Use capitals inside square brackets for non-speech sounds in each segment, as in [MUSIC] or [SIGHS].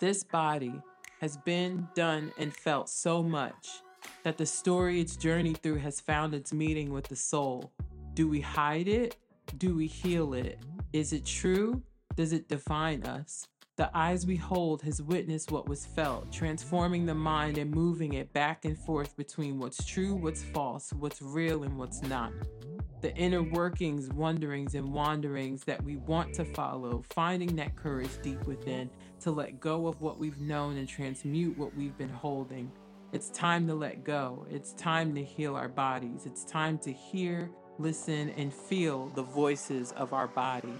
This body has been, done, and felt so much that the story it's journeyed through has found its meeting with the soul. Do we hide it? Do we heal it? Is it true? Does it define us? The eyes we hold has witnessed what was felt, transforming the mind and moving it back and forth between what's true, what's false, what's real, and what's not. The inner workings, wonderings, and wanderings that we want to follow, finding that courage deep within to let go of what we've known and transmute what we've been holding. It's time to let go. It's time to heal our bodies. It's time to hear, listen, and feel the voices of our body.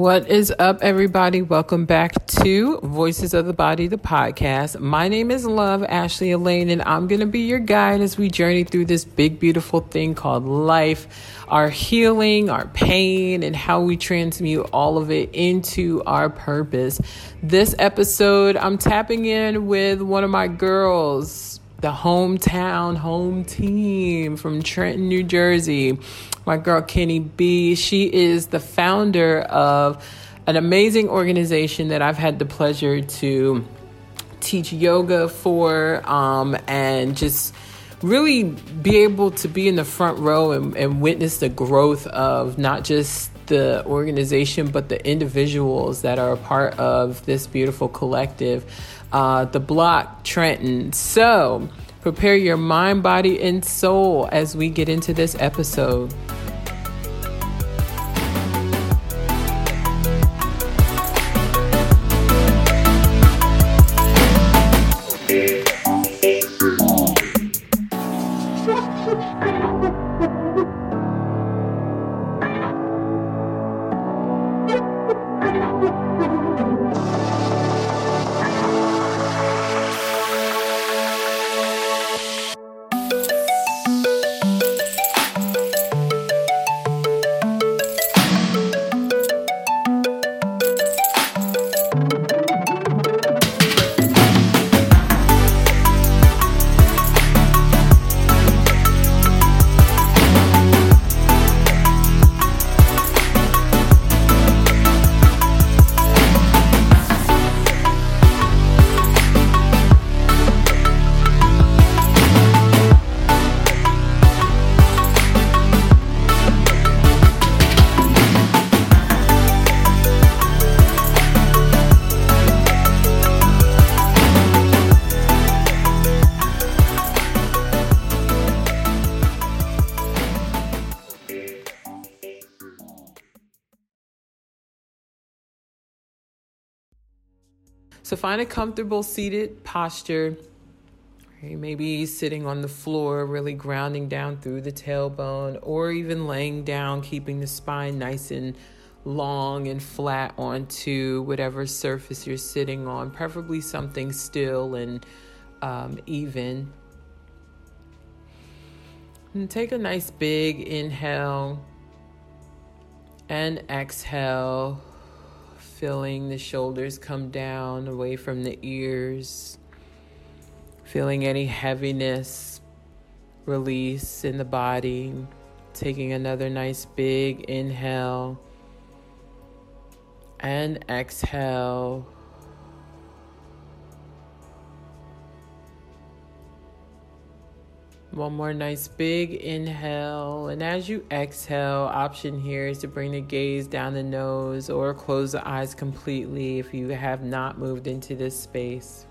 What is up, everybody? Welcome back to Voices of the Body, the podcast. My name is Love Ashley Elaine, and I'm going to be your guide as we journey through this big, beautiful thing called life, our healing, our pain, and how we transmute all of it into our purpose. This episode, I'm tapping in with one of my girls, the hometown home team from Trenton, New Jersey my girl Kenny B. She is the founder of an amazing organization that I've had the pleasure to teach yoga for um, and just really be able to be in the front row and, and witness the growth of not just the organization but the individuals that are a part of this beautiful collective, uh, the Block Trenton. So, prepare your mind, body, and soul as we get into this episode. Find a comfortable seated posture. Maybe sitting on the floor, really grounding down through the tailbone, or even laying down, keeping the spine nice and long and flat onto whatever surface you're sitting on, preferably something still and um, even. And take a nice big inhale and exhale feeling the shoulders come down away from the ears, feeling any heaviness release in the body. Taking another nice big inhale and exhale. One more nice big inhale. And as you exhale, option here is to bring the gaze down the nose or close the eyes completely if you have not moved into this space.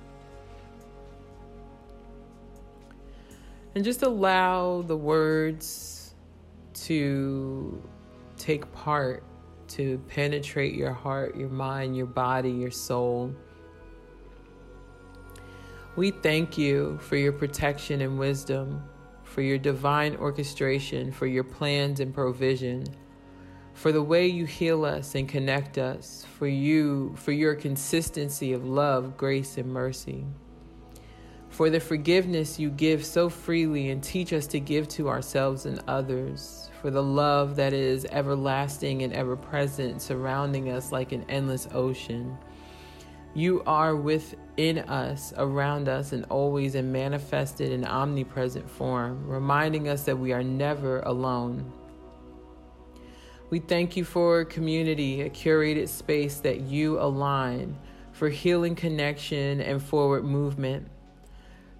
And just allow the words to take part, to penetrate your heart, your mind, your body, your soul. We thank you for your protection and wisdom, for your divine orchestration, for your plans and provision, for the way you heal us and connect us, for you, for your consistency of love, grace, and mercy. for the forgiveness you give so freely and teach us to give to ourselves and others, for the love that is everlasting and ever present, surrounding us like an endless ocean. You are within us, around us, and always in manifested and omnipresent form, reminding us that we are never alone. We thank you for community, a curated space that you align for healing connection and forward movement.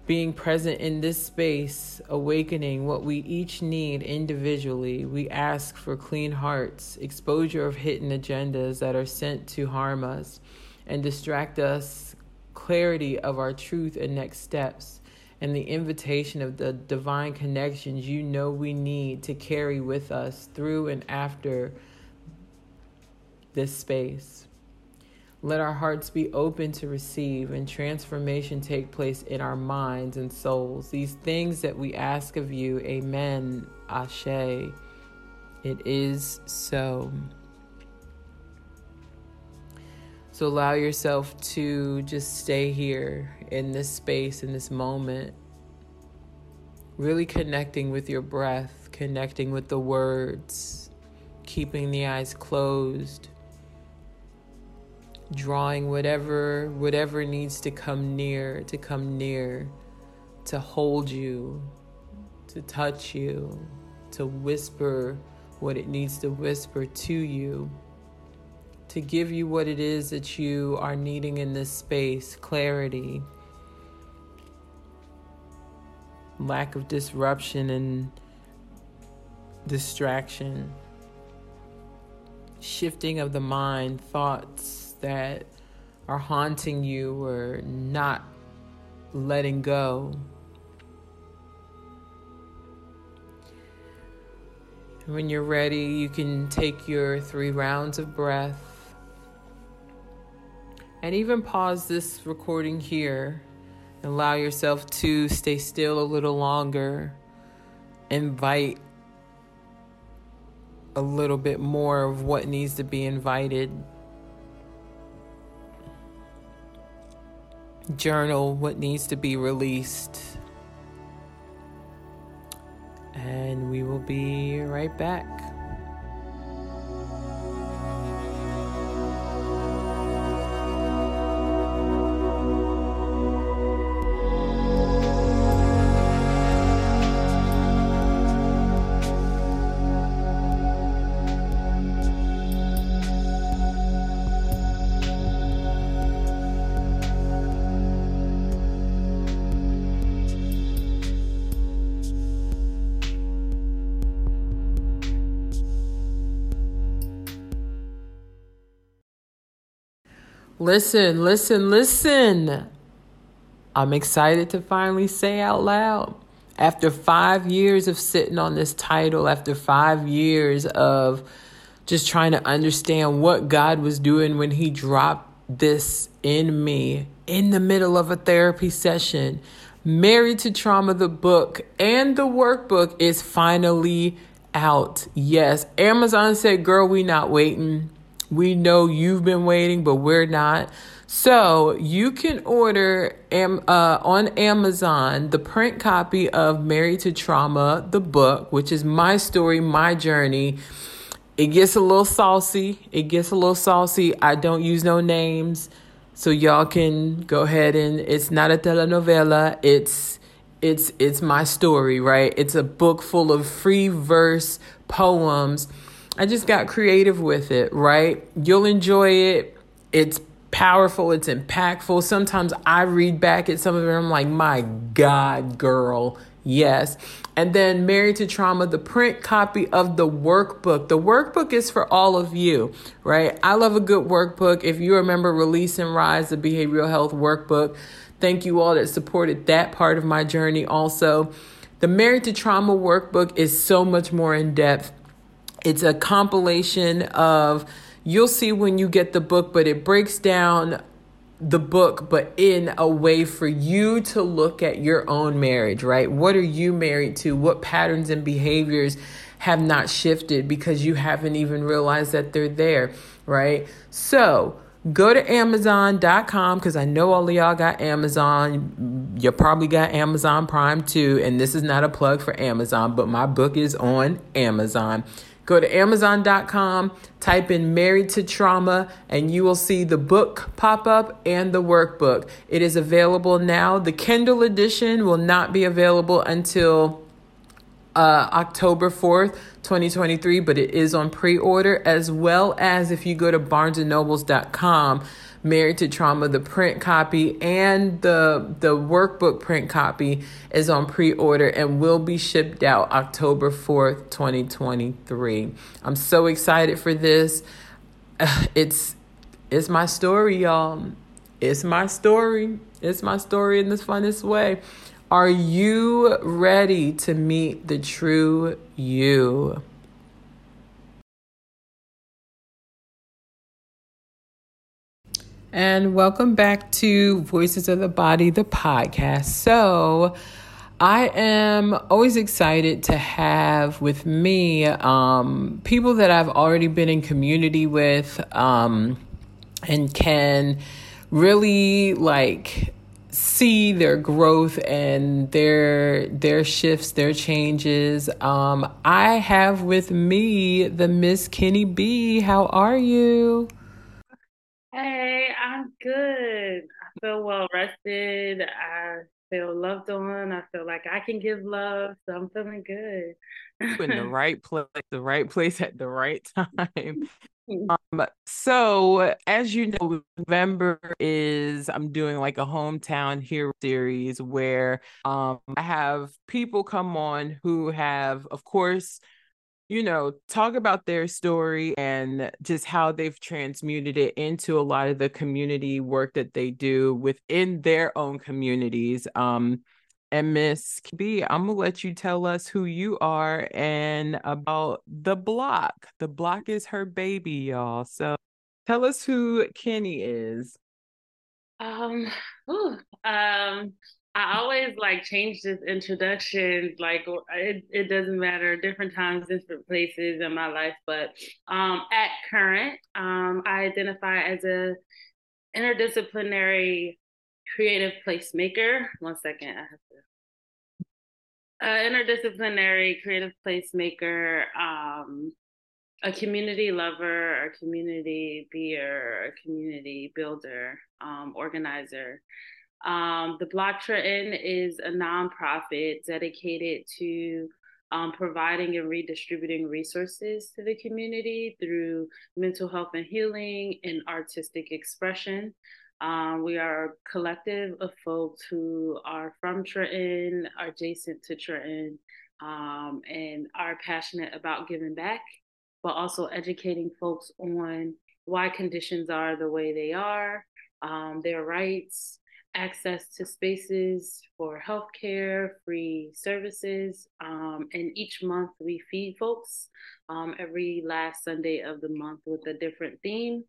Being present in this space, awakening what we each need individually, we ask for clean hearts, exposure of hidden agendas that are sent to harm us and distract us, clarity of our truth and next steps, and the invitation of the divine connections you know we need to carry with us through and after this space. Let our hearts be open to receive and transformation take place in our minds and souls. These things that we ask of you, Amen, Ashe. It is so. So allow yourself to just stay here in this space, in this moment. Really connecting with your breath, connecting with the words, keeping the eyes closed, drawing whatever whatever needs to come near, to come near, to hold you, to touch you, to whisper what it needs to whisper to you to give you what it is that you are needing in this space clarity, lack of disruption and distraction, shifting of the mind, thoughts that are haunting you or not letting go. When you're ready, you can take your three rounds of breath and even pause this recording here and allow yourself to stay still a little longer. Invite a little bit more of what needs to be invited. Journal what needs to be released. And we will be right back. Listen, listen, listen. I'm excited to finally say out loud. After five years of sitting on this title, after five years of just trying to understand what God was doing when He dropped this in me in the middle of a therapy session, Married to Trauma, the book and the workbook is finally out. Yes, Amazon said, Girl, we not waiting. We know you've been waiting, but we're not. So you can order am, uh, on Amazon the print copy of Married to Trauma, the book, which is my story, my journey. It gets a little saucy. It gets a little saucy. I don't use no names. So y'all can go ahead and it's not a telenovela. It's it's it's my story, right? It's a book full of free verse poems I just got creative with it, right? You'll enjoy it. It's powerful, it's impactful. Sometimes I read back at some of it, I'm like, my God, girl, yes. And then Married to Trauma, the print copy of the workbook. The workbook is for all of you, right? I love a good workbook. If you remember Release and Rise, the behavioral health workbook, thank you all that supported that part of my journey also. The Married to Trauma workbook is so much more in depth it's a compilation of, you'll see when you get the book, but it breaks down the book, but in a way for you to look at your own marriage, right? What are you married to? What patterns and behaviors have not shifted because you haven't even realized that they're there, right? So, go to amazon.com because I know all of y'all got Amazon. you probably got Amazon Prime too. And this is not a plug for Amazon, but my book is on Amazon. Go to Amazon.com, type in Married to Trauma, and you will see the book pop up and the workbook. It is available now. The Kindle edition will not be available until uh, October 4th, 2023, but it is on pre order, as well as if you go to barnesandnobles.com Married to Trauma, the print copy and the the workbook print copy is on pre-order and will be shipped out October 4th, 2023. I'm so excited for this. [SIGHS] It's it's my story, y'all. It's my story. It's my story in the funnest way. Are you ready to meet the true you? And welcome back to Voices of the Body, the podcast. So, I am always excited to have with me um, people that I've already been in community with um, and can really like see their growth and their their shifts, their changes. Um, I have with me the Miss Kenny B. How are you? Hey, I'm good. I feel well rested. I feel loved on. I feel like I can give love. So I'm feeling good. in the right place, the right place at the right time. [LAUGHS] Um, so as you know, November is I'm doing like a hometown hero series where um I have people come on who have, of course, you know, talk about their story and just how they've transmuted it into a lot of the community work that they do within their own communities. Um, and Miss B, I'm gonna let you tell us who you are and about the block. The block is her baby, y'all. So tell us who Kenny is. Um, ooh, um, I always like change this introduction. Like it, it doesn't matter, different times, different places in my life. But um, at current, um, I identify as a interdisciplinary creative placemaker. One second, I have to. Uh, interdisciplinary creative placemaker, um, a community lover, a community beer, a community builder, um, organizer. Um, the Block Trenton is a nonprofit dedicated to um, providing and redistributing resources to the community through mental health and healing and artistic expression. Um, we are a collective of folks who are from Trenton, are adjacent to Trenton, um, and are passionate about giving back, but also educating folks on why conditions are the way they are, um, their rights, access to spaces for healthcare, free services. Um, and each month we feed folks um, every last Sunday of the month with a different theme.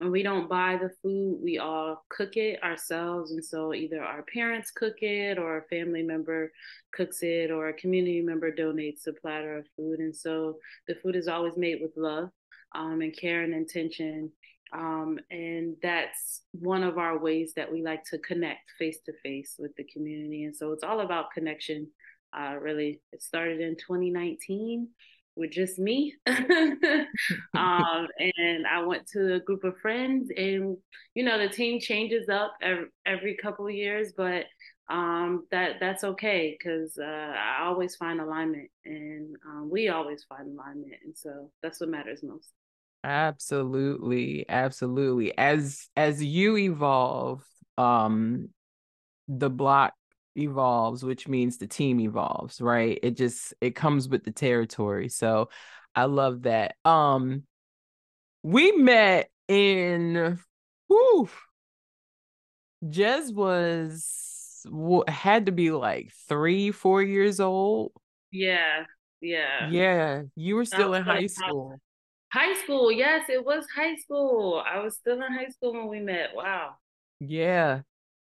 And we don't buy the food, we all cook it ourselves. And so either our parents cook it, or a family member cooks it, or a community member donates a platter of food. And so the food is always made with love um, and care and intention. Um, and that's one of our ways that we like to connect face to face with the community. And so it's all about connection. Uh, really, it started in 2019 with just me. [LAUGHS] um, and I went to a group of friends, and you know, the team changes up every, every couple of years, but um, that that's okay because uh, I always find alignment, and um, we always find alignment, and so that's what matters most. Absolutely, absolutely. As as you evolve, um the block evolves, which means the team evolves, right? It just it comes with the territory. So I love that. Um we met in whew, Jez was had to be like three, four years old. Yeah, yeah. Yeah. You were still in high school. High school, yes, it was high school. I was still in high school when we met. Wow. Yeah.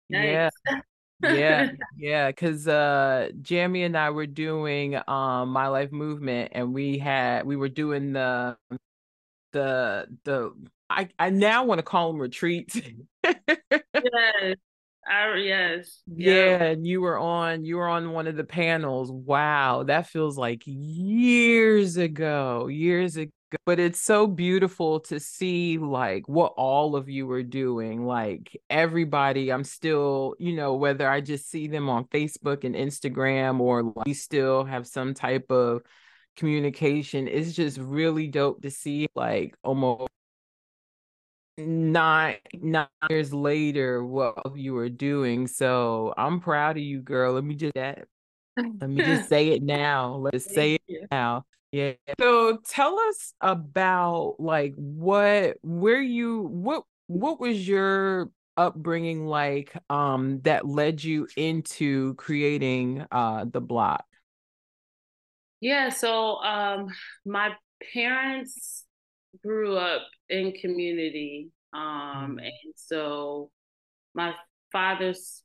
Nice. Yeah. yeah [LAUGHS] yeah because uh jamie and i were doing um my life movement and we had we were doing the the the i i now want to call them retreats [LAUGHS] yes I, yes. Yeah, and you were on you were on one of the panels. Wow, that feels like years ago, years ago. But it's so beautiful to see like what all of you are doing. Like everybody, I'm still, you know, whether I just see them on Facebook and Instagram or like, we still have some type of communication. It's just really dope to see like almost nine nine years later what you were doing. So I'm proud of you, girl. Let me just that. Let me just [LAUGHS] say it now. Let's say it now. Yeah. So tell us about like what where you what what was your upbringing like um that led you into creating uh the block? Yeah, so um my parents grew up in community. Um, mm. and so my father's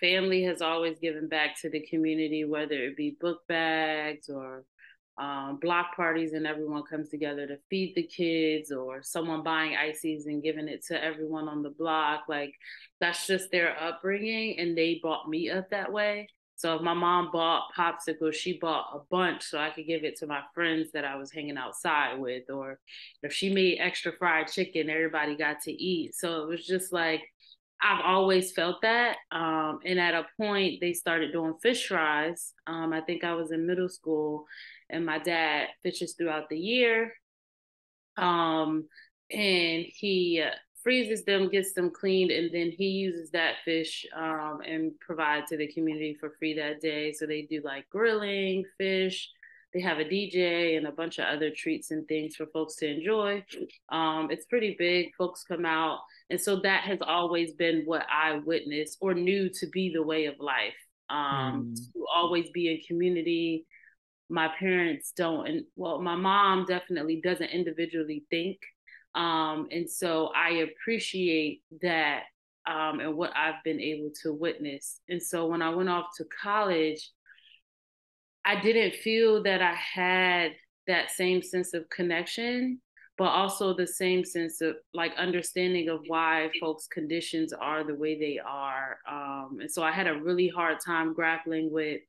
family has always given back to the community, whether it be book bags or um, block parties, and everyone comes together to feed the kids, or someone buying ices and giving it to everyone on the block. Like that's just their upbringing, and they brought me up that way. So if my mom bought popsicles, she bought a bunch so I could give it to my friends that I was hanging outside with. Or if she made extra fried chicken, everybody got to eat. So it was just like I've always felt that. Um, and at a point, they started doing fish fries. Um, I think I was in middle school, and my dad fishes throughout the year. Um, and he freezes them, gets them cleaned, and then he uses that fish um, and provide to the community for free that day. So they do like grilling, fish. They have a DJ and a bunch of other treats and things for folks to enjoy. Um, it's pretty big. Folks come out, and so that has always been what I witnessed or knew to be the way of life. Um, mm. To always be in community. My parents don't, and well, my mom definitely doesn't individually think um, and so I appreciate that um, and what I've been able to witness. And so when I went off to college, I didn't feel that I had that same sense of connection, but also the same sense of like understanding of why folks' conditions are the way they are. Um, and so I had a really hard time grappling with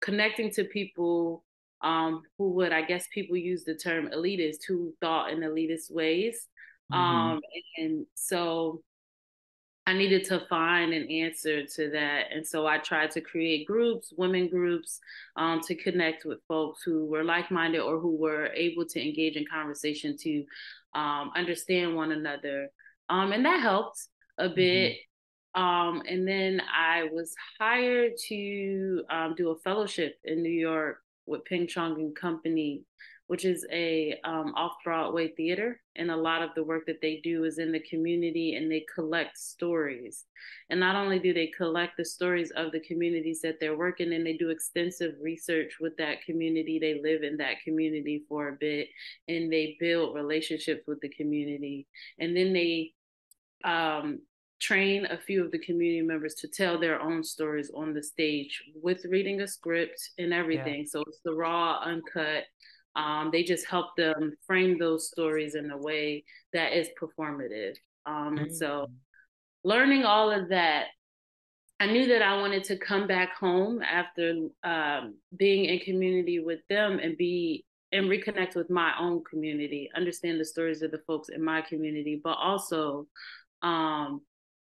connecting to people um, who would, I guess people use the term elitist, who thought in elitist ways. Mm-hmm. Um, and so I needed to find an answer to that. And so I tried to create groups, women groups, um, to connect with folks who were like minded or who were able to engage in conversation to um, understand one another. Um, and that helped a mm-hmm. bit. Mm-hmm. Um, and then I was hired to um, do a fellowship in New York with Ping Chong and Company, which is a um, off Broadway theater. And a lot of the work that they do is in the community and they collect stories. And not only do they collect the stories of the communities that they're working in, they do extensive research with that community. They live in that community for a bit and they build relationships with the community. And then they um, train a few of the community members to tell their own stories on the stage with reading a script and everything. Yeah. So it's the raw, uncut. Um, they just help them frame those stories in a way that is performative. Um, mm-hmm. So learning all of that, I knew that I wanted to come back home after um, being in community with them and be and reconnect with my own community, understand the stories of the folks in my community, but also um,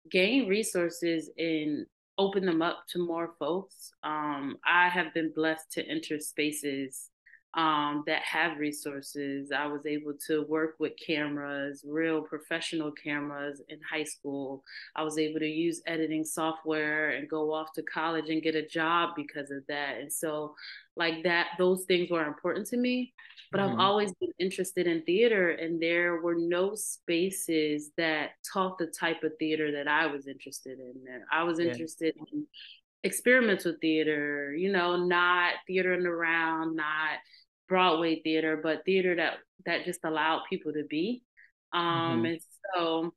gain resources and open them up to more folks. Um, I have been blessed to enter spaces um, that have resources. I was able to work with cameras, real professional cameras in high school. I was able to use editing software and go off to college and get a job because of that. And so, like that, those things were important to me. But mm-hmm. I've always been interested in theater, and there were no spaces that taught the type of theater that I was interested in. I was interested yeah. in experimental theater, you know, not theater in the round, not Broadway theater, but theater that that just allowed people to be. Um, mm-hmm. And so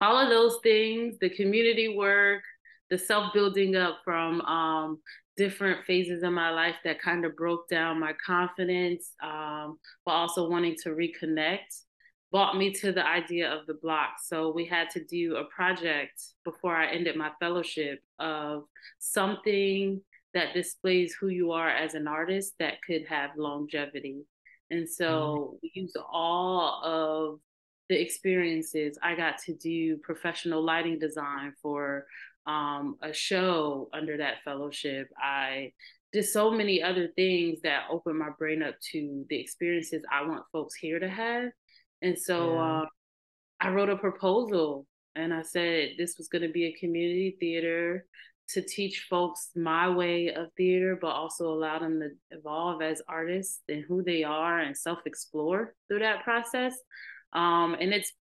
all of those things, the community work, the self building up from um, different phases of my life that kind of broke down my confidence, um, but also wanting to reconnect. brought me to the idea of the block. So we had to do a project before I ended my fellowship of something that displays who you are as an artist that could have longevity. And so mm-hmm. we used all of the experiences. I got to do professional lighting design for um, a show under that fellowship. I did so many other things that opened my brain up to the experiences I want folks here to have. And so yeah. uh, I wrote a proposal and I said this was going to be a community theater to teach folks my way of theater, but also allow them to evolve as artists and who they are and self explore through that process. Um, and it's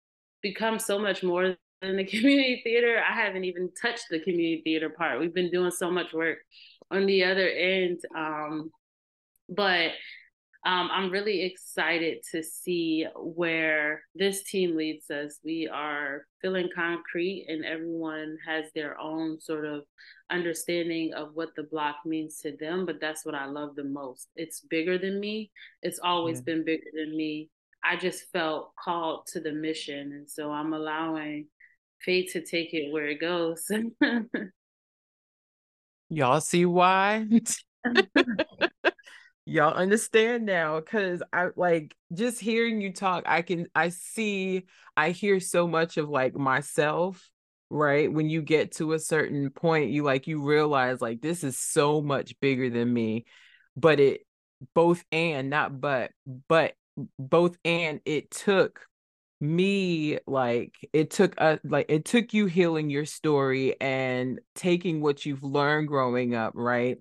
become so much more than the [LAUGHS] community theater. I haven't even touched the community theater part. We've been doing so much work on the other end. Um, but um, I'm really excited to see where this team leads us. We are feeling concrete, and everyone has their own sort of understanding of what the block means to them. But that's what I love the most. It's bigger than me, it's always yeah. been bigger than me. I just felt called to the mission. And so I'm allowing fate to take it where it goes. [LAUGHS] Y'all see why? [LAUGHS] [LAUGHS] Y'all understand now because I like just hearing you talk, I can I see I hear so much of like myself, right? When you get to a certain point, you like you realize like this is so much bigger than me, but it both and not but but both and it took me like it took a like it took you healing your story and taking what you've learned growing up right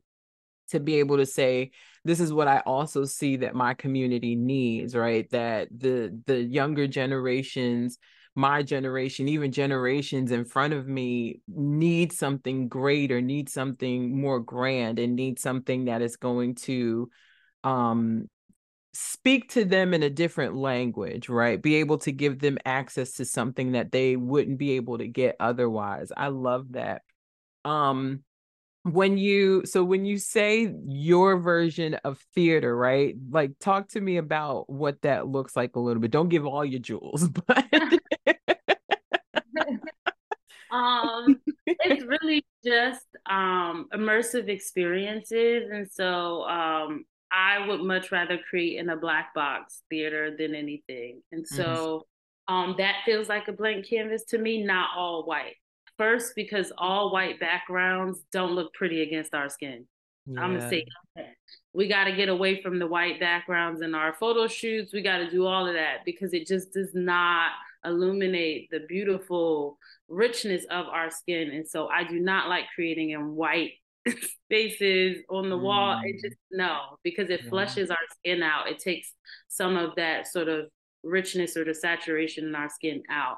to be able to say this is what i also see that my community needs right that the the younger generations my generation even generations in front of me need something greater need something more grand and need something that is going to um speak to them in a different language, right? Be able to give them access to something that they wouldn't be able to get otherwise. I love that. Um when you so when you say your version of theater, right? Like talk to me about what that looks like a little bit. Don't give all your jewels, [LAUGHS] but [LAUGHS] um it's really just um immersive experiences and so um I would much rather create in a black box theater than anything. And mm-hmm. so mm-hmm. um, that feels like a blank canvas to me, not all white. First, because all white backgrounds don't look pretty against our skin. Yeah. I'm gonna say we got to get away from the white backgrounds in our photo shoots. We got to do all of that because it just does not illuminate the beautiful richness of our skin. And so I do not like creating in white [LAUGHS] spaces on the mm. wall. It mm. just no, because it yeah. flushes our skin out. It takes some of that sort of richness or the saturation in our skin out.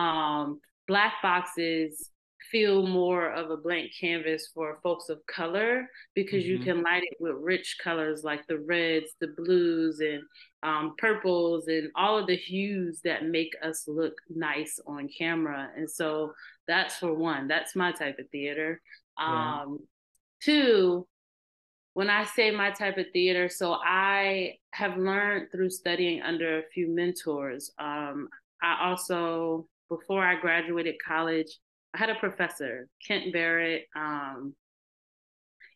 Um, black boxes feel more of a blank canvas for folks of color because mm-hmm. you can light it with rich colors like the reds, the blues, and um, purples, and all of the hues that make us look nice on camera. And so that's for one. That's my type of theater. Yeah. Um, Two, when I say my type of theater, so I have learned through studying under a few mentors. Um, I also, before I graduated college, I had a professor, Kent Barrett. Um,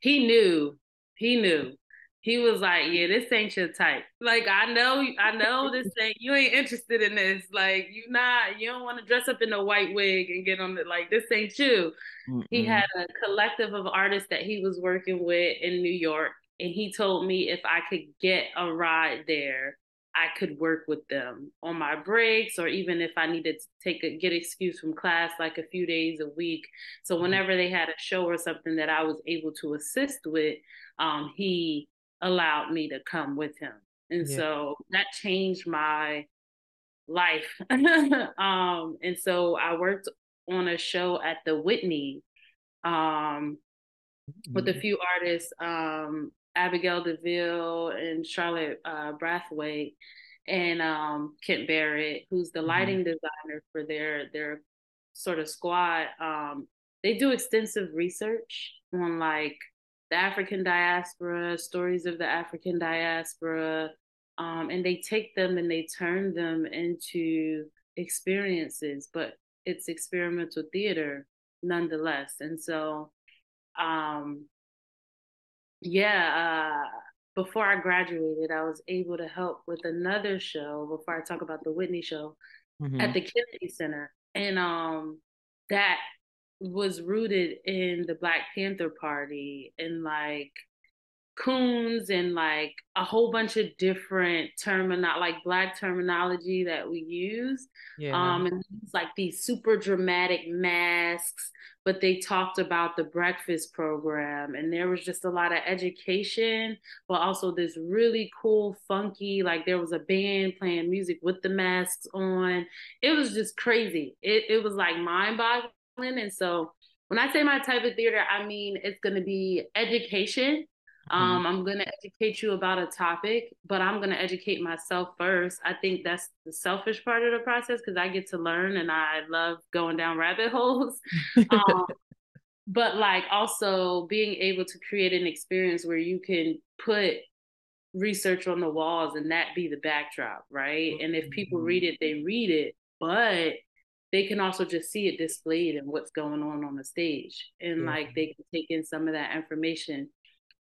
he knew, he knew he was like, "Yeah, this ain't your type. Like, I know, I know this [LAUGHS] ain't. You ain't interested in this. Like, you not. You don't want to dress up in a white wig and get on it. Like, this ain't you." Mm-mm. He had a collective of artists that he was working with in New York, and he told me if I could get a ride there, I could work with them on my breaks, or even if I needed to take a get excuse from class, like a few days a week. So mm-hmm. whenever they had a show or something that I was able to assist with, um, he allowed me to come with him. And yeah. so that changed my life. [LAUGHS] um, and so I worked on a show at the Whitney um, with a mm-hmm. few artists, um, Abigail DeVille and Charlotte uh, Brathwaite and um, Kent Barrett, who's the mm-hmm. lighting mm-hmm. designer for their their sort of squad. Um, they do extensive research on like the African diaspora, stories of the African diaspora, um, and they take them and they turn them into experiences, but it's experimental theater nonetheless. And so, um, yeah, uh, before I graduated, I was able to help with another show before I talk about the Whitney show mm-hmm. at the Kennedy Center. And um, that was rooted in the Black Panther Party and like coons and like a whole bunch of different termino like black terminology that we use. Yeah. Um and it's like these super dramatic masks, but they talked about the breakfast program and there was just a lot of education, but also this really cool, funky, like there was a band playing music with the masks on. It was just crazy. It it was like mind-boggling. And so when I say my type of theater, I mean it's gonna be education Mm-hmm. Um, I'm going to educate you about a topic, but I'm going to educate myself first. I think that's the selfish part of the process because I get to learn and I love going down rabbit [LAUGHS] holes. um, [LAUGHS] but like also being able to create an experience where you can put research on the walls and that be the backdrop, right? And if people read it, they read it, but they can also just see it displayed and what's going on on the stage and yeah. like they can take in some of that information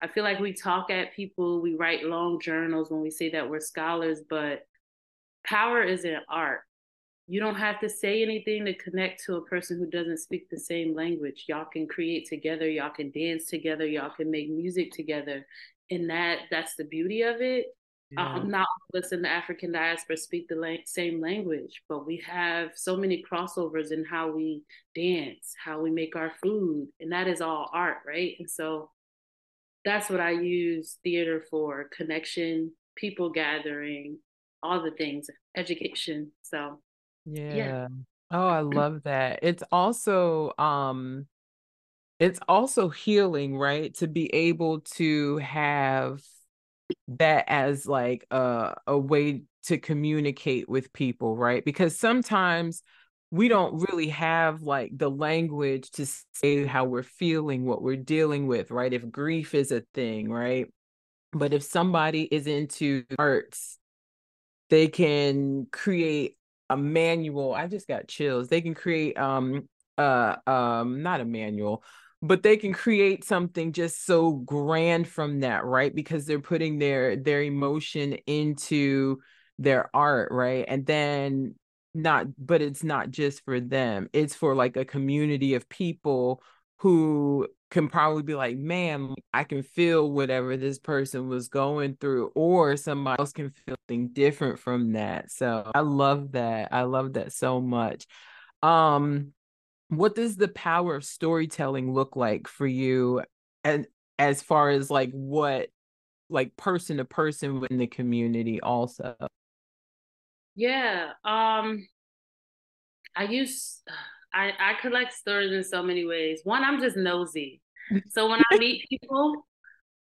I feel like we talk at people, we write long journals when we say that we're scholars, but power is in art. You don't have to say anything to connect to a person who doesn't speak the same language. Y'all can create together, y'all can dance together, y'all can make music together. And that that's the beauty of it. Yeah. Um, not all of us in the African diaspora speak the la- same language, but we have so many crossovers in how we dance, how we make our food, and that is all art, right? And so that's what I use theater for connection, people gathering, all the things, education. So, yeah. yeah. Oh, I love that. It's also um it's also healing, right? To be able to have that as like a a way to communicate with people, right? Because sometimes we don't really have like the language to say how we're feeling, what we're dealing with, right? If grief is a thing, right? But if somebody is into arts, they can create a manual. I just got chills. They can create um uh um not a manual, but they can create something just so grand from that, right? Because they're putting their their emotion into their art, right? And then not but it's not just for them it's for like a community of people who can probably be like man i can feel whatever this person was going through or somebody else can feel something different from that so i love that i love that so much. Um what does the power of storytelling look like for you and as far as like what like person to person within the community also yeah. Um I use [SIGHS] I, I collect stories in so many ways. One, I'm just nosy. So when I meet [LAUGHS] people,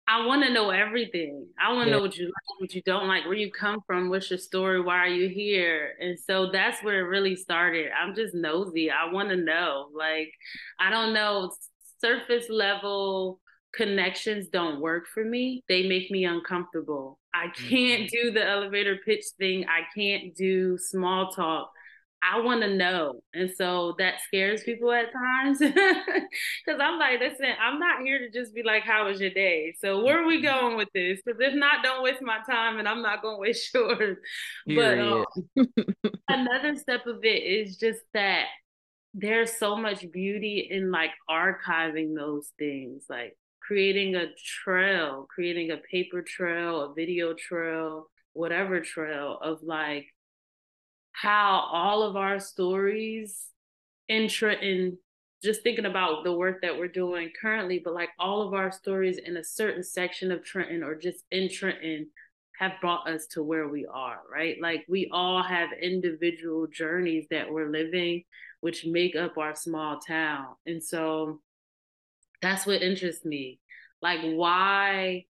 I want to know everything. I want to yeah. know what you like, what you don't like, where you come from, what's your story, why are you here? And so that's where it really started. I'm just nosy. I want to know. Like, I don't know surface level connections don't work for me. They make me uncomfortable. I can't mm-hmm. do the elevator pitch thing. I can't do small talk. I want to know. And so that scares people at times [LAUGHS] because I'm like, listen, I'm not here to just be like, how was your day? So where are we mm-hmm. going with this? Because if not, don't waste my time and I'm not going to waste [LAUGHS] yours. But um, [LAUGHS] another step of it is just that there's so much beauty in like archiving those things. Like creating a trail, creating a paper trail, a video trail, whatever trail of like how all of our stories in Trenton, just thinking about the work that we're doing currently, but like all of our stories in a certain section of Trenton or just in Trenton have brought us to where we are, right? Like we all have individual journeys that we're living, which make up our small town. And so that's what interests me. Like, why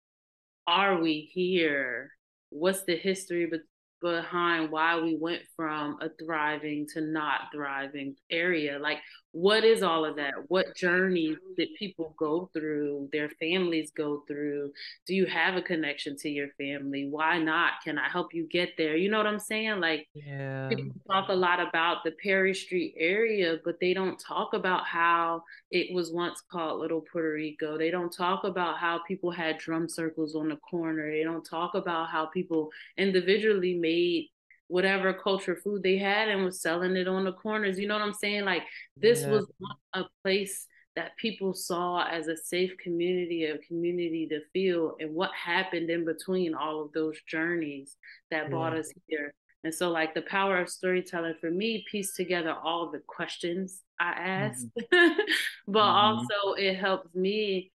are we here? What's the history be- behind why we went from a thriving to not thriving area? Like, what is all of that? What journeys did people go through? Their families go through? Do you have a connection to your family? Why not? Can I help you get there? You know what I'm saying? Like, yeah. people talk a lot about the Perry Street area, but they don't talk about how it was once called Little Puerto Rico. They don't talk about how people had drum circles on the corner. They don't talk about how people individually made whatever culture food they had and was selling it on the corners. You know what I'm saying? Like this yeah. was a place that people saw as a safe community, a community to feel, and what happened in between all of those journeys that yeah. brought us here. And so, like the power of storytelling for me, piece together all the questions I asked, mm-hmm. [LAUGHS] but mm-hmm. also it helps me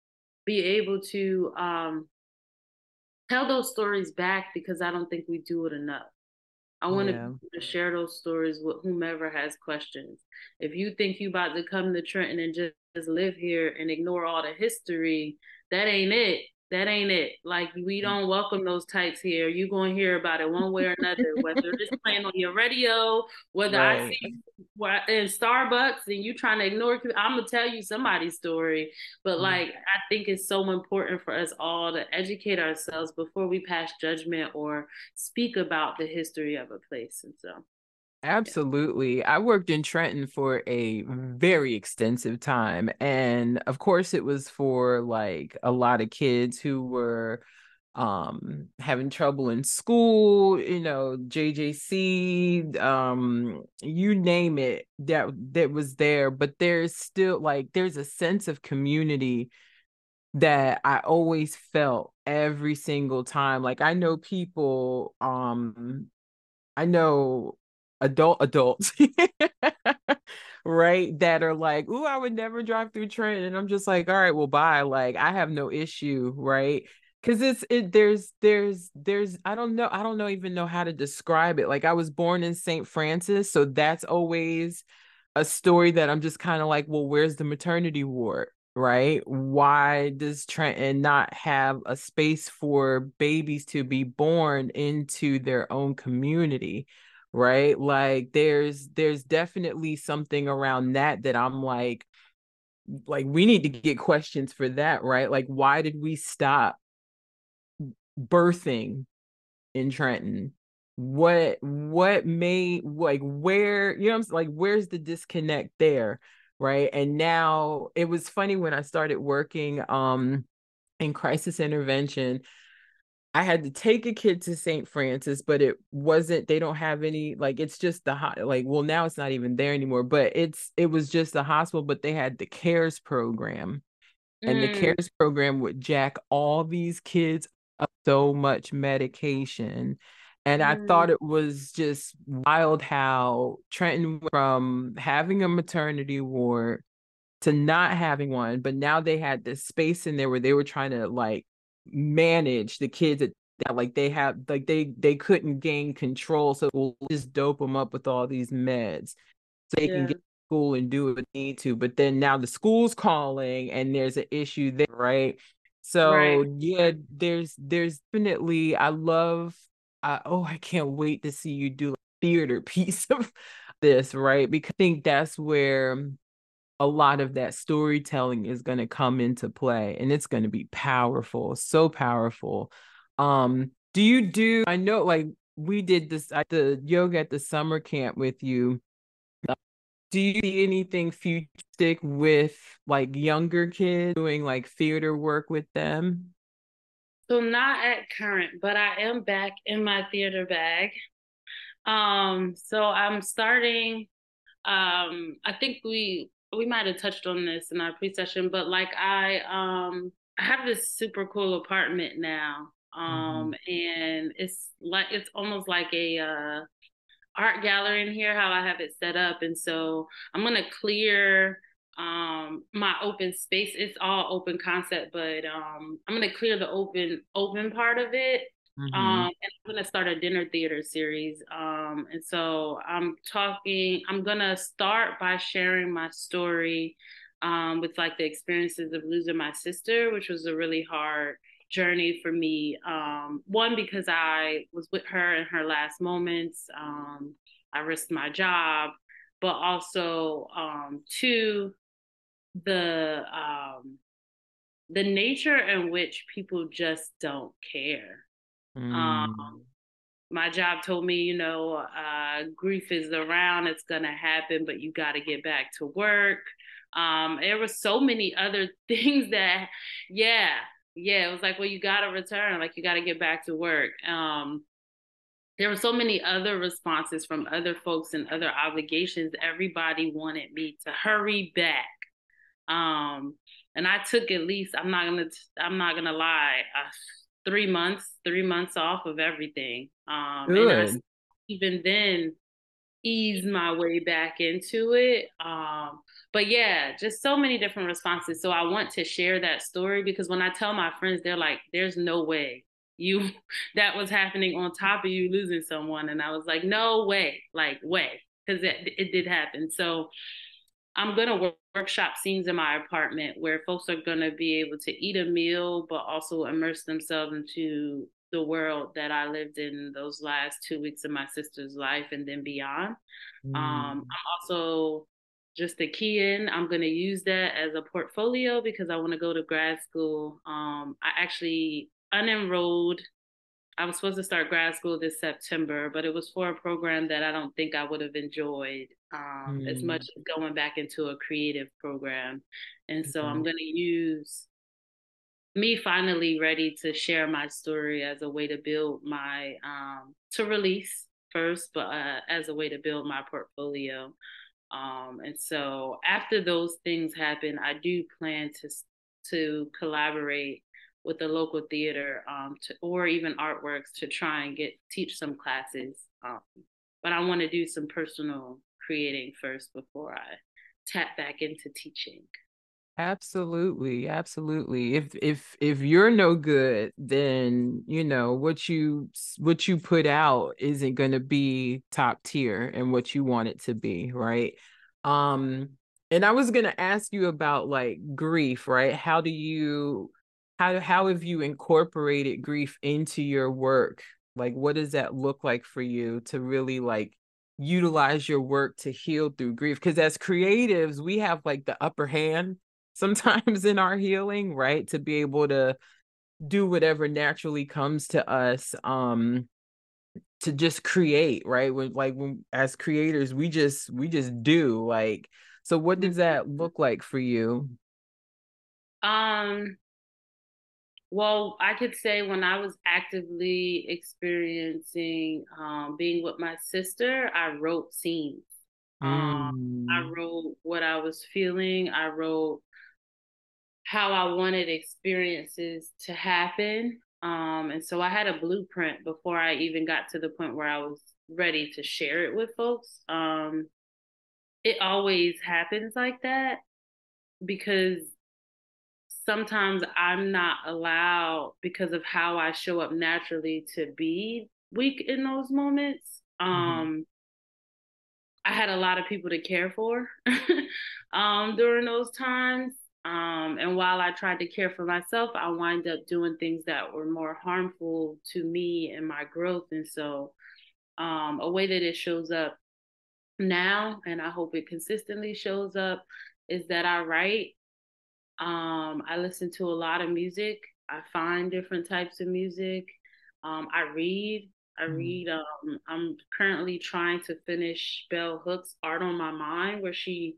be able to um, tell those stories back because I don't think we do it enough. I want yeah. to share those stories with whomever has questions. If you think you about to come to Trenton and just, just live here and ignore all the history, that ain't it that ain't it. Like we mm. don't welcome those types here. You gonna hear about it one way or another, whether it's [LAUGHS] playing on your radio, whether right. I see in Starbucks and you trying to ignore. I'm gonna tell you somebody's story, but mm. like I think it's so important for us all to educate ourselves before we pass judgment or speak about the history of a place. And so Absolutely. I worked in Trenton for a very extensive time. And of course, it was for like a lot of kids who were um having trouble in school you know jjc um you name it that that was there but there's still like there's a sense of community that i always felt every single time like i know people um i know adult adults [LAUGHS] right that are like oh i would never drive through Trenton and i'm just like all right well bye like i have no issue right? Because it's it there's there's there's i don't know i don't know even know how to describe it like i was born in st francis so that's always a story that i'm just kind of like well where's the maternity ward? Right? Why does trenton not have a space for babies to be born into their own community right? Like there's there's definitely something around that that i'm like like we need to get questions for that right? Like why did we stop birthing in trenton? What what made like where you know i'm like where's the disconnect there right? And now it was funny when i started working um in crisis intervention I had to take a kid to St. Francis, but it wasn't, they don't have any, like, it's just the hot, like, well, now it's not even there anymore, but it's, it was just the hospital, but they had the CARES program. And the mm. CARES program would jack all these kids up so much medication. And mm. I thought mm. it was just wild how Trenton from having a maternity ward to not having one, but now they had this space in there where they were trying to like manage the kids that, that like they have like they they couldn't gain control so we'll just dope them up with all these meds so they yeah. can get school and do what they need to but then now the school's calling and there's an issue there right so right. yeah there's there's definitely i love I, oh i can't wait to see you do a theater [LAUGHS] piece of this right because i think that's where a lot of that storytelling is going to come into play and it's going to be powerful so powerful. Um do you do i know like we did this at the yoga at the summer camp with you. Do you see anything futuristic with like younger kids doing like theater work with them? So not at current but i am back in my theater bag. Um so i'm starting um i think we we might have touched on this in our pre-session, but like I um I have this super cool apartment now. Um mm-hmm. and it's like it's almost like a uh art gallery in here how I have it set up and so I'm going to clear um my open space it's all open concept but um I'm going to clear the open open part of it Mm-hmm. Um, and I'm gonna start a dinner theater series. Um, and so I'm talking. I'm gonna start by sharing my story um, with like the experiences of losing my sister, which was a really hard journey for me. Um, one because I was with her in her last moments. Um, I risked my job. but also um, to the um, the nature in which people just don't care. Mm. Um, my job told me, you know, uh, grief is around, it's gonna happen, but you got to get back to work. Um, there were so many other [LAUGHS] things that, yeah, yeah, it was like, well, you got to return, like you got to get back to work. Um, there were so many other responses from other folks and other obligations. Everybody wanted me to hurry back. Um, and I took at least, I'm not gonna, I'm not gonna lie, uh, three months, three months off of everything. Um, Good. and I, even then, ease my way back into it. Um, but yeah, just so many different responses. So I want to share that story because when I tell my friends, they're like, "There's no way you [LAUGHS] that was happening on top of you losing someone," and I was like, "No way, like way," because it it did happen. So I'm gonna work, workshop scenes in my apartment where folks are gonna be able to eat a meal, but also immerse themselves into the world that I lived in those last two weeks of my sister's life and then beyond. Um, mm. Um, I'm also just a key in. I'm gonna use that as a portfolio because I want to go to grad school. Um, I actually unenrolled I was supposed to start grad school this September, but it was for a program that I don't think I would have enjoyed um, mm. as much mm. as going back into a creative program. And so mm-hmm. I'm going to use me finally ready to share my story as a way to build my, um, to release first, but uh, as a way to build my portfolio. Um, and so after those things happen, I do plan to to collaborate with the local theater um, to, or even artworks to try and get teach some classes. Um, but I want to do some personal creating first before I tap back into teaching. Absolutely, absolutely. If if if you're no good, then you know what you what you put out isn't going to be top tier and what you want it to be, right? Um and I was going to ask you about like grief, right? How do you how how have you incorporated grief into your work like what does that look like for you to really like utilize your work to heal through grief because as creatives we have like the upper hand [LAUGHS] sometimes in our healing right to be able to do whatever naturally comes to us um to just create right when like when as creators we just we just do like so what does that mm-hmm. look like for you um well, I could say when I was actively experiencing um, being with my sister, I wrote scenes. Mm. Um, I mm. wrote what I was feeling. I wrote how I wanted experiences to happen. Um, and so I had a blueprint before I even got to the point where I was ready to share it with folks. Um, it always happens like that because sometimes I'm not allowed because of how I show up naturally to be weak in those moments. Mm-hmm. Um. I had a lot of people to care for [LAUGHS] um during those times. Um, and while I tried to care for myself, I wind up doing things that were more harmful to me and my growth. And so, um, a way that it shows up now, and I hope it consistently shows up, is that I write um, I listen to a lot of music. I find different types of music. Um, I read. I mm. read. Um, I'm currently trying to finish Bell Hooks' Art on My Mind, where she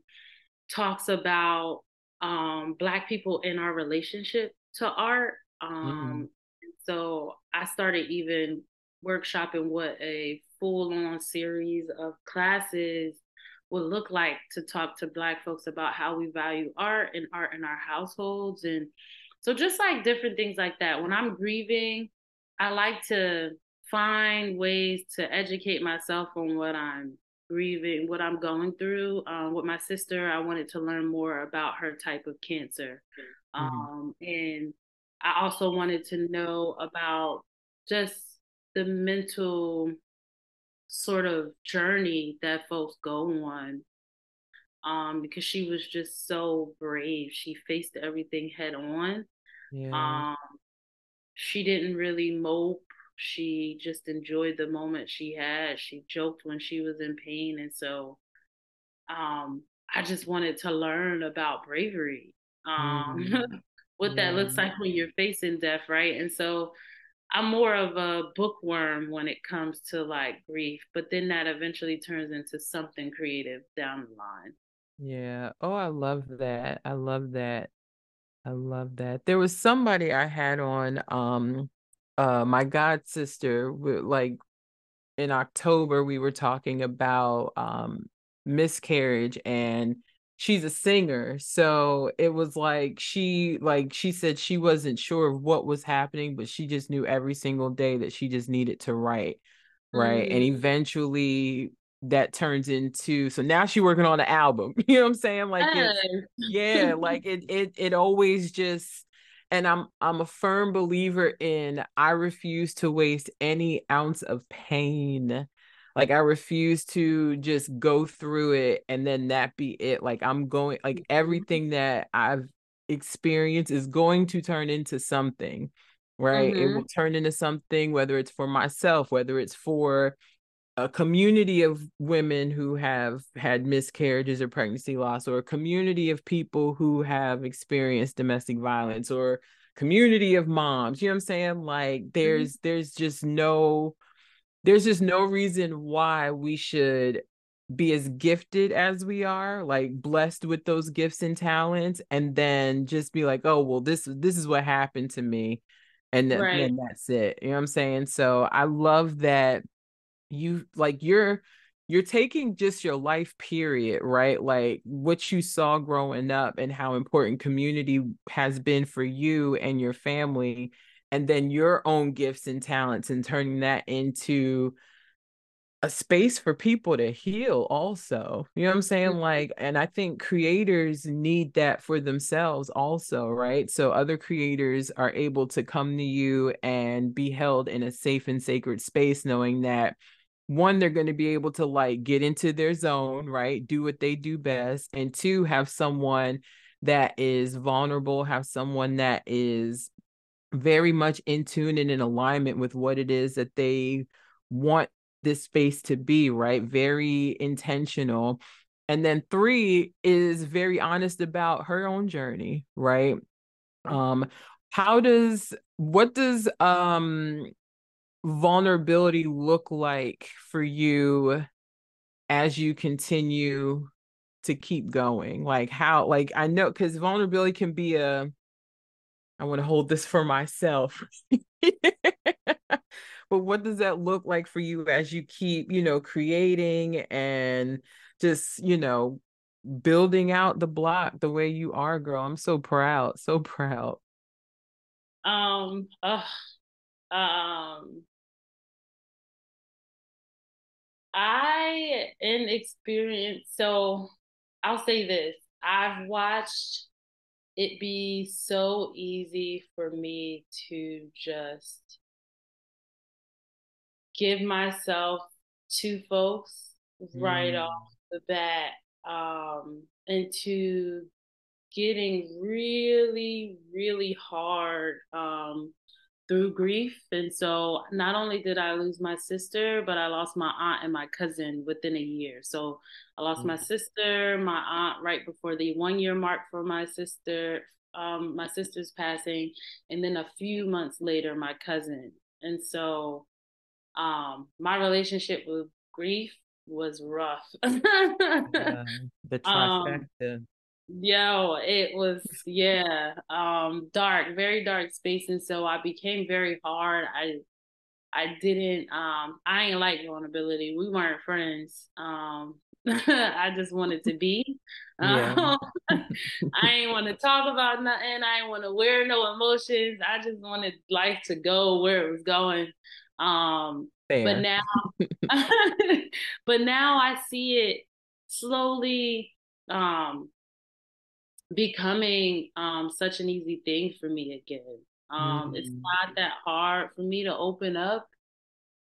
talks about um, Black people in our relationship to art. Um, mm. So I started even workshopping what a full on series of classes would look like to talk to black folks about how we value art and art in our households. And so just like different things like that. When i'm grieving i like to find ways to educate myself on what i'm grieving what i'm going through. Um, with my sister i wanted to learn more about her type of cancer. Mm-hmm. um, and i also wanted to know about just the mental sort of journey that folks go on um because she was just so brave she faced everything head on yeah. um she didn't really mope she just enjoyed the moment she had she joked when she was in pain and so um, I just wanted to learn about bravery, um, mm-hmm. [LAUGHS] what yeah. that looks like when you're facing death, right? And so I'm more of a bookworm when it comes to like grief, but then that eventually turns into something creative down the line. Yeah. Oh, I love that. I love that. I love that. There was somebody I had on um uh my god sister like in October we were talking about um miscarriage and she's a singer so it was like she like she said she wasn't sure of what was happening but she just knew every single day that she just needed to write right? Mm. and eventually that turns into so now she's working on an album [LAUGHS] you know what i'm saying? Like yeah like it it it always just and i'm i'm a firm believer in i refuse to waste any ounce of pain like i refuse to just go through it and then that be it like i'm going like mm-hmm. everything that i've experienced is going to turn into something right mm-hmm. it will turn into something whether it's for myself whether it's for a community of women who have had miscarriages or pregnancy loss or a community of people who have experienced domestic violence or community of moms you know what i'm saying like mm-hmm. there's mm-hmm. there's just no there's just no reason why we should be as gifted as we are like blessed with those gifts and talents and then just be like oh well this this is what happened to me and then, right. that's it you know what i'm saying so i love that you like you're you're taking just your life period right like what you saw growing up and how important community has been for you and your family and then your own gifts and talents and turning that into a space for people to heal also you know what i'm saying? Mm-hmm. like and i think creators need that for themselves also right? So other creators are able to come to you and be held in a safe and sacred space knowing that one they're going to be able to like get into their zone right? Do what they do best and two have someone that is vulnerable have someone that is very much in tune and in alignment with what it is that they want this space to be right? Very intentional. And then three is very honest about her own journey right? Um how does what does um vulnerability look like for you as you continue to keep going? Like how like I know cuz vulnerability can be a I want to hold this for myself. [LAUGHS] but what does that look like for you as you keep, you know, creating and just, you know, building out the block the way you are, girl? I'm so proud, so proud. Um, uh, um, I inexperienced, so I'll say this I've watched it be so easy for me to just give myself to folks mm. right off the bat um, to getting really, really hard um, through grief. And so not only did I lose my sister, but I lost my aunt and my cousin within a year. So I lost my mm. sister, my aunt right before the one year mark for my sister, um, my sister's passing, and then a few months later, my cousin. And so um, my relationship with grief was rough. [LAUGHS] yeah, the um, trifecta. Um, Yo, it was yeah, um, dark, very dark space, and so I became very hard. I I didn't um I ain't like vulnerability. We weren't friends. Um [LAUGHS] I just wanted to be. [LAUGHS] Yeah. Um, [LAUGHS] I ain't want to talk about nothing. I ain't want to wear no emotions. I just wanted life to go where it was going. Um Fair. but now but now I see it slowly um becoming um, such an easy thing for me again. Um, mm-hmm. It's not that hard for me to open up.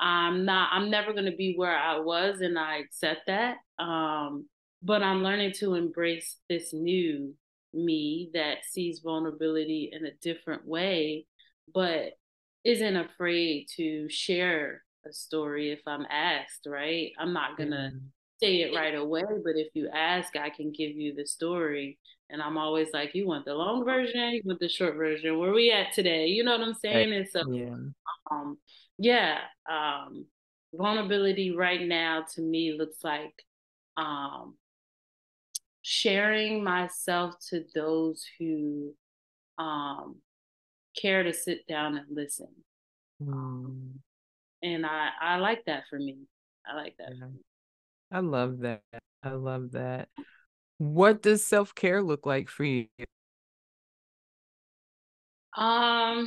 I'm not. I'm never going to be where I was, and I accept that. Um, but I'm learning to embrace this new me that sees vulnerability in a different way, but isn't afraid to share a story if I'm asked. Right? I'm not gonna. Mm-hmm say it right away, but if you ask, I can give you the story. And I'm always like, you want the long version, you want the short version. Where we at today? You know what I'm saying? And so, yeah, um, yeah, um, vulnerability right now to me looks like um, sharing myself to those who um, care to sit down and listen. Mm. And I, I like that for me. I like that. Yeah. I love that. I love that. What does self care look like for you? Um,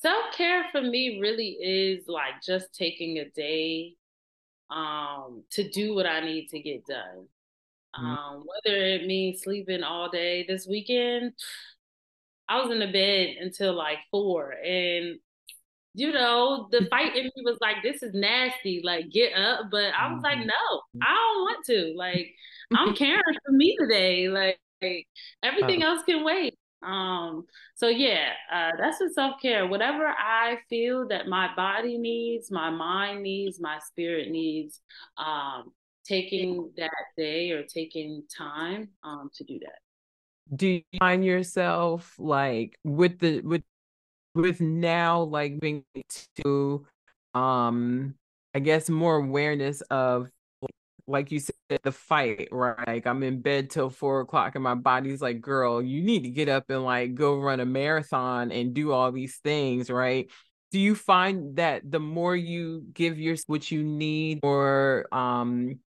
self care for me really is like just taking a day um to do what I need to get done. Mm-hmm. Um, whether it means sleeping all day this weekend, I was in the bed until like four and you know, the fight in me was like, this is nasty, like get up. But I was like, mm-hmm. no, I don't want to. Like, I'm [LAUGHS] caring for me today. Like, like everything uh, else can wait. Um, so yeah, uh, that's what self-care. Whatever I feel that my body needs, my mind needs, my spirit needs, um, taking that day or taking time um to do that. Do you find yourself like with the with with now like being to um I guess more awareness of like you said, the fight, right? Like I'm in bed till four o'clock and my body's like, girl, you need to get up and like go run a marathon and do all these things, right? Do you find that the more you give your what you need or um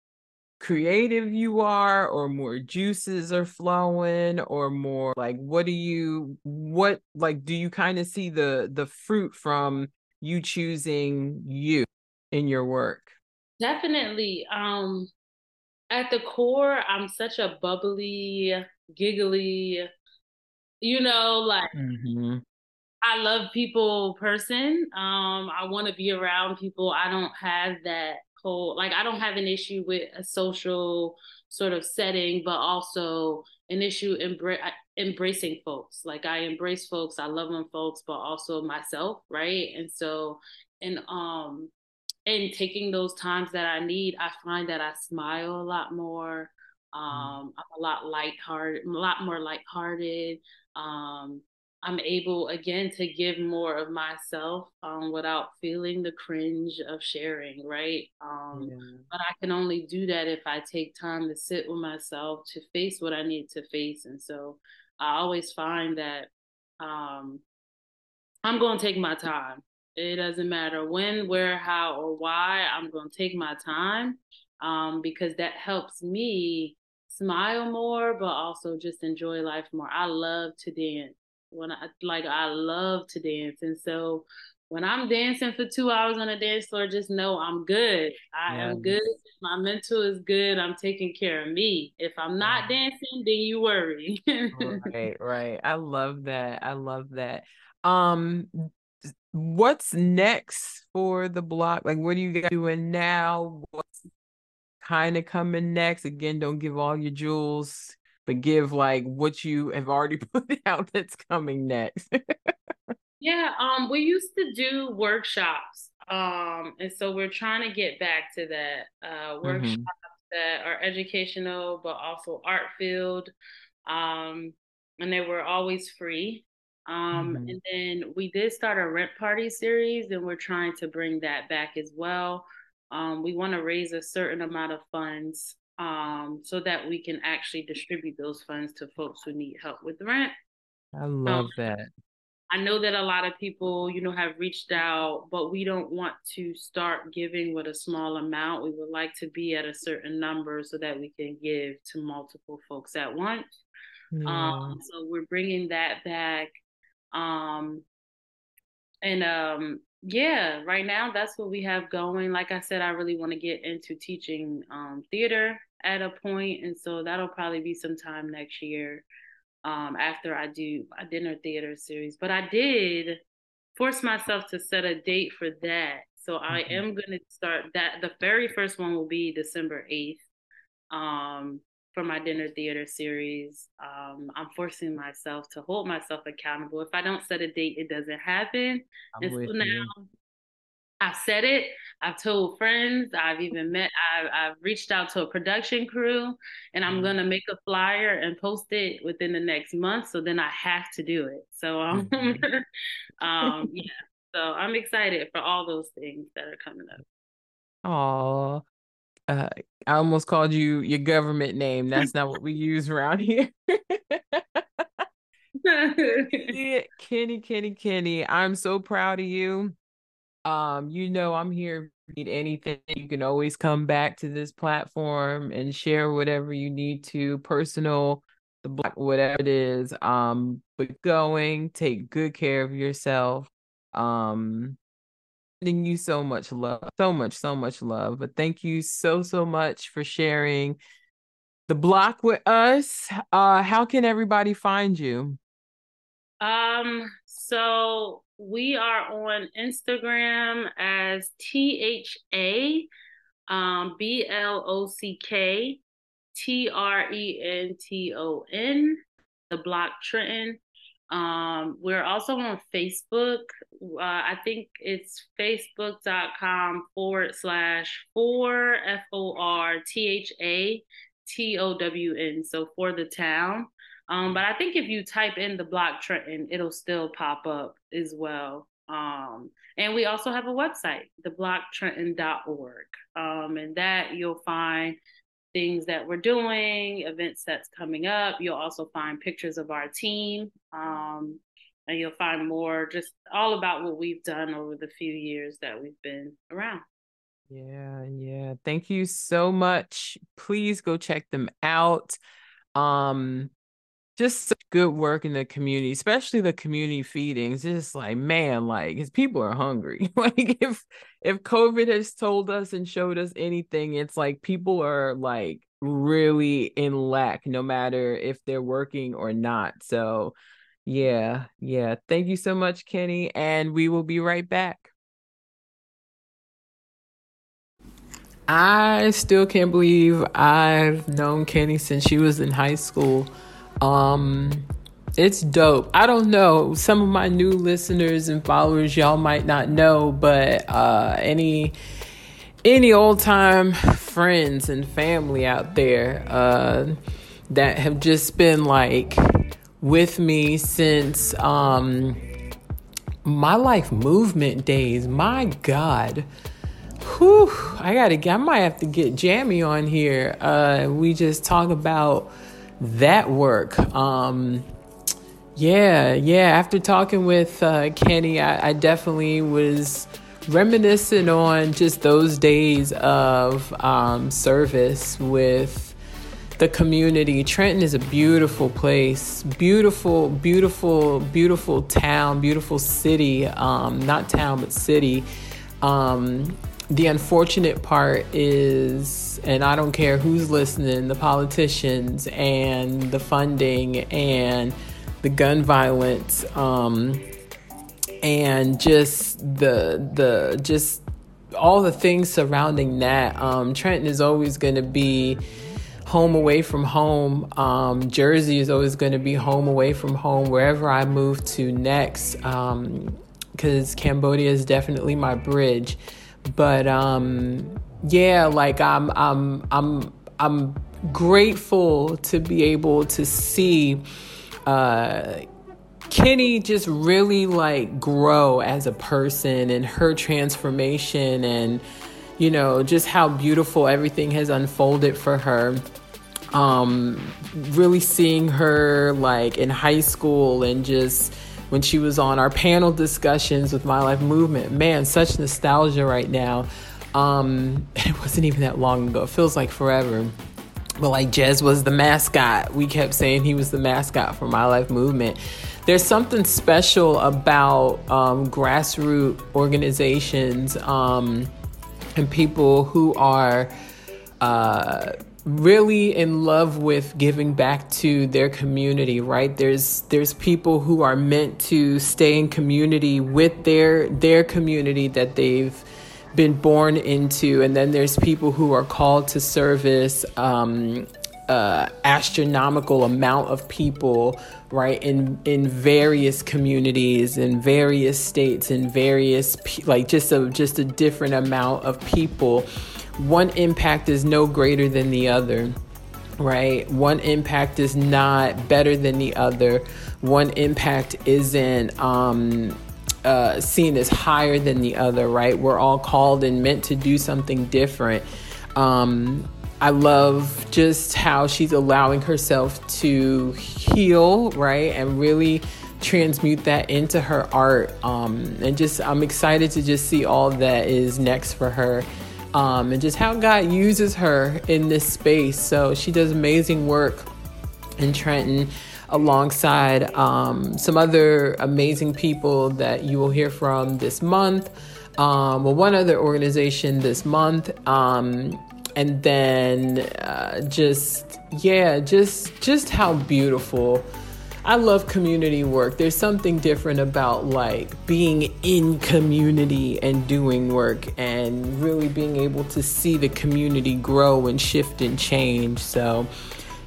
creative you are or more juices are flowing or more like what do you what like do you kind of see the the fruit from you choosing you in your work definitely um at the core i'm such a bubbly giggly you know like mm-hmm. i love people person um i want to be around people i don't have that like I don't have an issue with a social sort of setting, but also an issue embra- embracing folks. Like I embrace folks, I love them folks, but also myself, right? And so and um and taking those times that I need, I find that I smile a lot more. Mm. Um, I'm a lot lighthearted, a lot more lighthearted. Um, I'm able again to give more of myself um, without feeling the cringe of sharing, right? Um, yeah. But I can only do that if I take time to sit with myself to face what I need to face. And so I always find that um, I'm going to take my time. It doesn't matter when, where, how, or why. I'm going to take my time um, because that helps me smile more, but also just enjoy life more. I love to dance when I like I love to dance. And so when I'm dancing for two hours on a dance floor, just know I'm good. I am good. My mental is good. I'm taking care of me. If I'm not dancing, then you worry. right, [LAUGHS] right. I love that. I love that. Um what's next for the block? Like what are you guys doing now? What's kind of coming next? Again, don't give all your jewels but give like what you have already [LAUGHS] put out that's coming next. yeah, um, we used to do workshops. Um, and so we're trying to get back to that. Uh workshops mm-hmm. that are educational but also art field. Um, and they were always free. Um, mm-hmm. and then we did start a rent party series, and we're trying to bring that back as well. Um, we want to raise a certain amount of funds um, so that we can actually distribute those funds to folks who need help with rent. I love um, that. I know that a lot of people, you know, have reached out, but we don't want to start giving with a small amount. We would like to be at a certain number so that we can give to multiple folks at once. Yeah. Um, so we're bringing that back. Um, and um, yeah, right now that's what we have going. Like I said, I really want to get into teaching um, theater at a point, and so that'll probably be sometime next year um, after I do a dinner theater series. But I did force myself to set a date for that, so mm-hmm. I am going to start that. The very first one will be December eighth. Um, for my dinner theater series. Um, I'm forcing myself to hold myself accountable. If I don't set a date, it doesn't happen. I'm and so now I've said it. I've told friends. I've even met. I've, I've reached out to a production crew, and I'm mm-hmm. gonna make a flyer and post it within the next month. So then I have to do it. So um, mm-hmm. [LAUGHS] um yeah. So I'm excited for all those things that are coming up. Oh, uh, I almost called you your government name. That's not what we use around here. [LAUGHS] [LAUGHS] Kenny, Kenny, Kenny, I'm so proud of you. Um, you know, I'm here need anything. You can always come back to this platform and share whatever you need to, personal, the black, whatever it is. Um, but going, take good care of yourself. Um, sending you so much love, so much, so much love. But thank you so, so much for sharing the block with us. Uh, how can everybody find you? Um, so we are on Instagram as T H A um, B L O C K T R E N T O N, the block Trenton. Um, we're also on Facebook. Uh, I think it's facebook.com forward slash for F O R T H A T O W N. So for the town. Um, but I think if you type in the block Trenton, it'll still pop up as well. Um, and we also have a website, thablocktrenton.org. Um, and that you'll find things that we're doing, events that's coming up. You'll also find pictures of our team. Um, and you'll find more just all about what we've done over the few years that we've been around. Yeah, yeah. Thank you so much. Please go check them out. Um, just good work in the community, especially the community feedings. Just like man, like his people are hungry. [LAUGHS] like if if COVID has told us and showed us anything, it's like people are like really in lack, no matter if they're working or not. So yeah, yeah. Thank you so much, Kenny, and we will be right back. I still can't believe I've known Kenny since she was in high school. Um, it's dope. I don't know. Some of my new listeners and followers, y'all might not know, but uh, any any old time friends and family out there uh, that have just been like with me since um, my life movement days. My God. Whew, I gotta get, I might have to get Jamie on here. Uh, we just talk about that work. Um, yeah, yeah. After talking with uh, Kenny, I, I definitely was reminiscing on just those days of um, service with the community. Trenton is a beautiful place, beautiful, beautiful, beautiful town, beautiful city. Um, not town, but city. Um, the unfortunate part is, and I don't care who's listening, the politicians and the funding and the gun violence, um, and just the the just all the things surrounding that. Um, Trenton is always going to be home away from home. Um, Jersey is always going to be home away from home. Wherever I move to next, because um, Cambodia is definitely my bridge but um, yeah, like I'm I'm I'm I'm grateful to be able to see uh, Kenny just really like grow as a person and her transformation and you know just how beautiful everything has unfolded for her um really seeing her like in high school and just when she was on our panel discussions with My Life Movement. Man, such nostalgia right now. Um, [LAUGHS] it wasn't even that long ago. It feels like forever. But like Jez was the mascot. We kept saying he was the mascot for My Life Movement. There's something special about um, grassroots organizations um, and people who are uh, really in love with giving back to their community right there's there's people who are meant to stay in community with their their community that they've been born into and then there's people who are called to service um, uh, astronomical amount of people, right, in in various communities, in various states, in various like just a just a different amount of people. One impact is no greater than the other right? One impact is not better than the other. One impact isn't um, uh, seen as higher than the other, right? We're all called and meant to do something different. Um, I love just how she's allowing herself to heal, right? And really transmute that into her art. Um, and just, I'm excited to just see all that is next for her. Um, and just how God uses her in this space. So she does amazing work in Trenton alongside um, some other amazing people that you will hear from this month. Um, well, one other organization this month. Um, and then uh, just yeah just just how beautiful i love community work there's something different about like being in community and doing work and really being able to see the community grow and shift and change so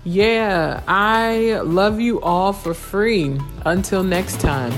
yeah i love you all for free. Until next time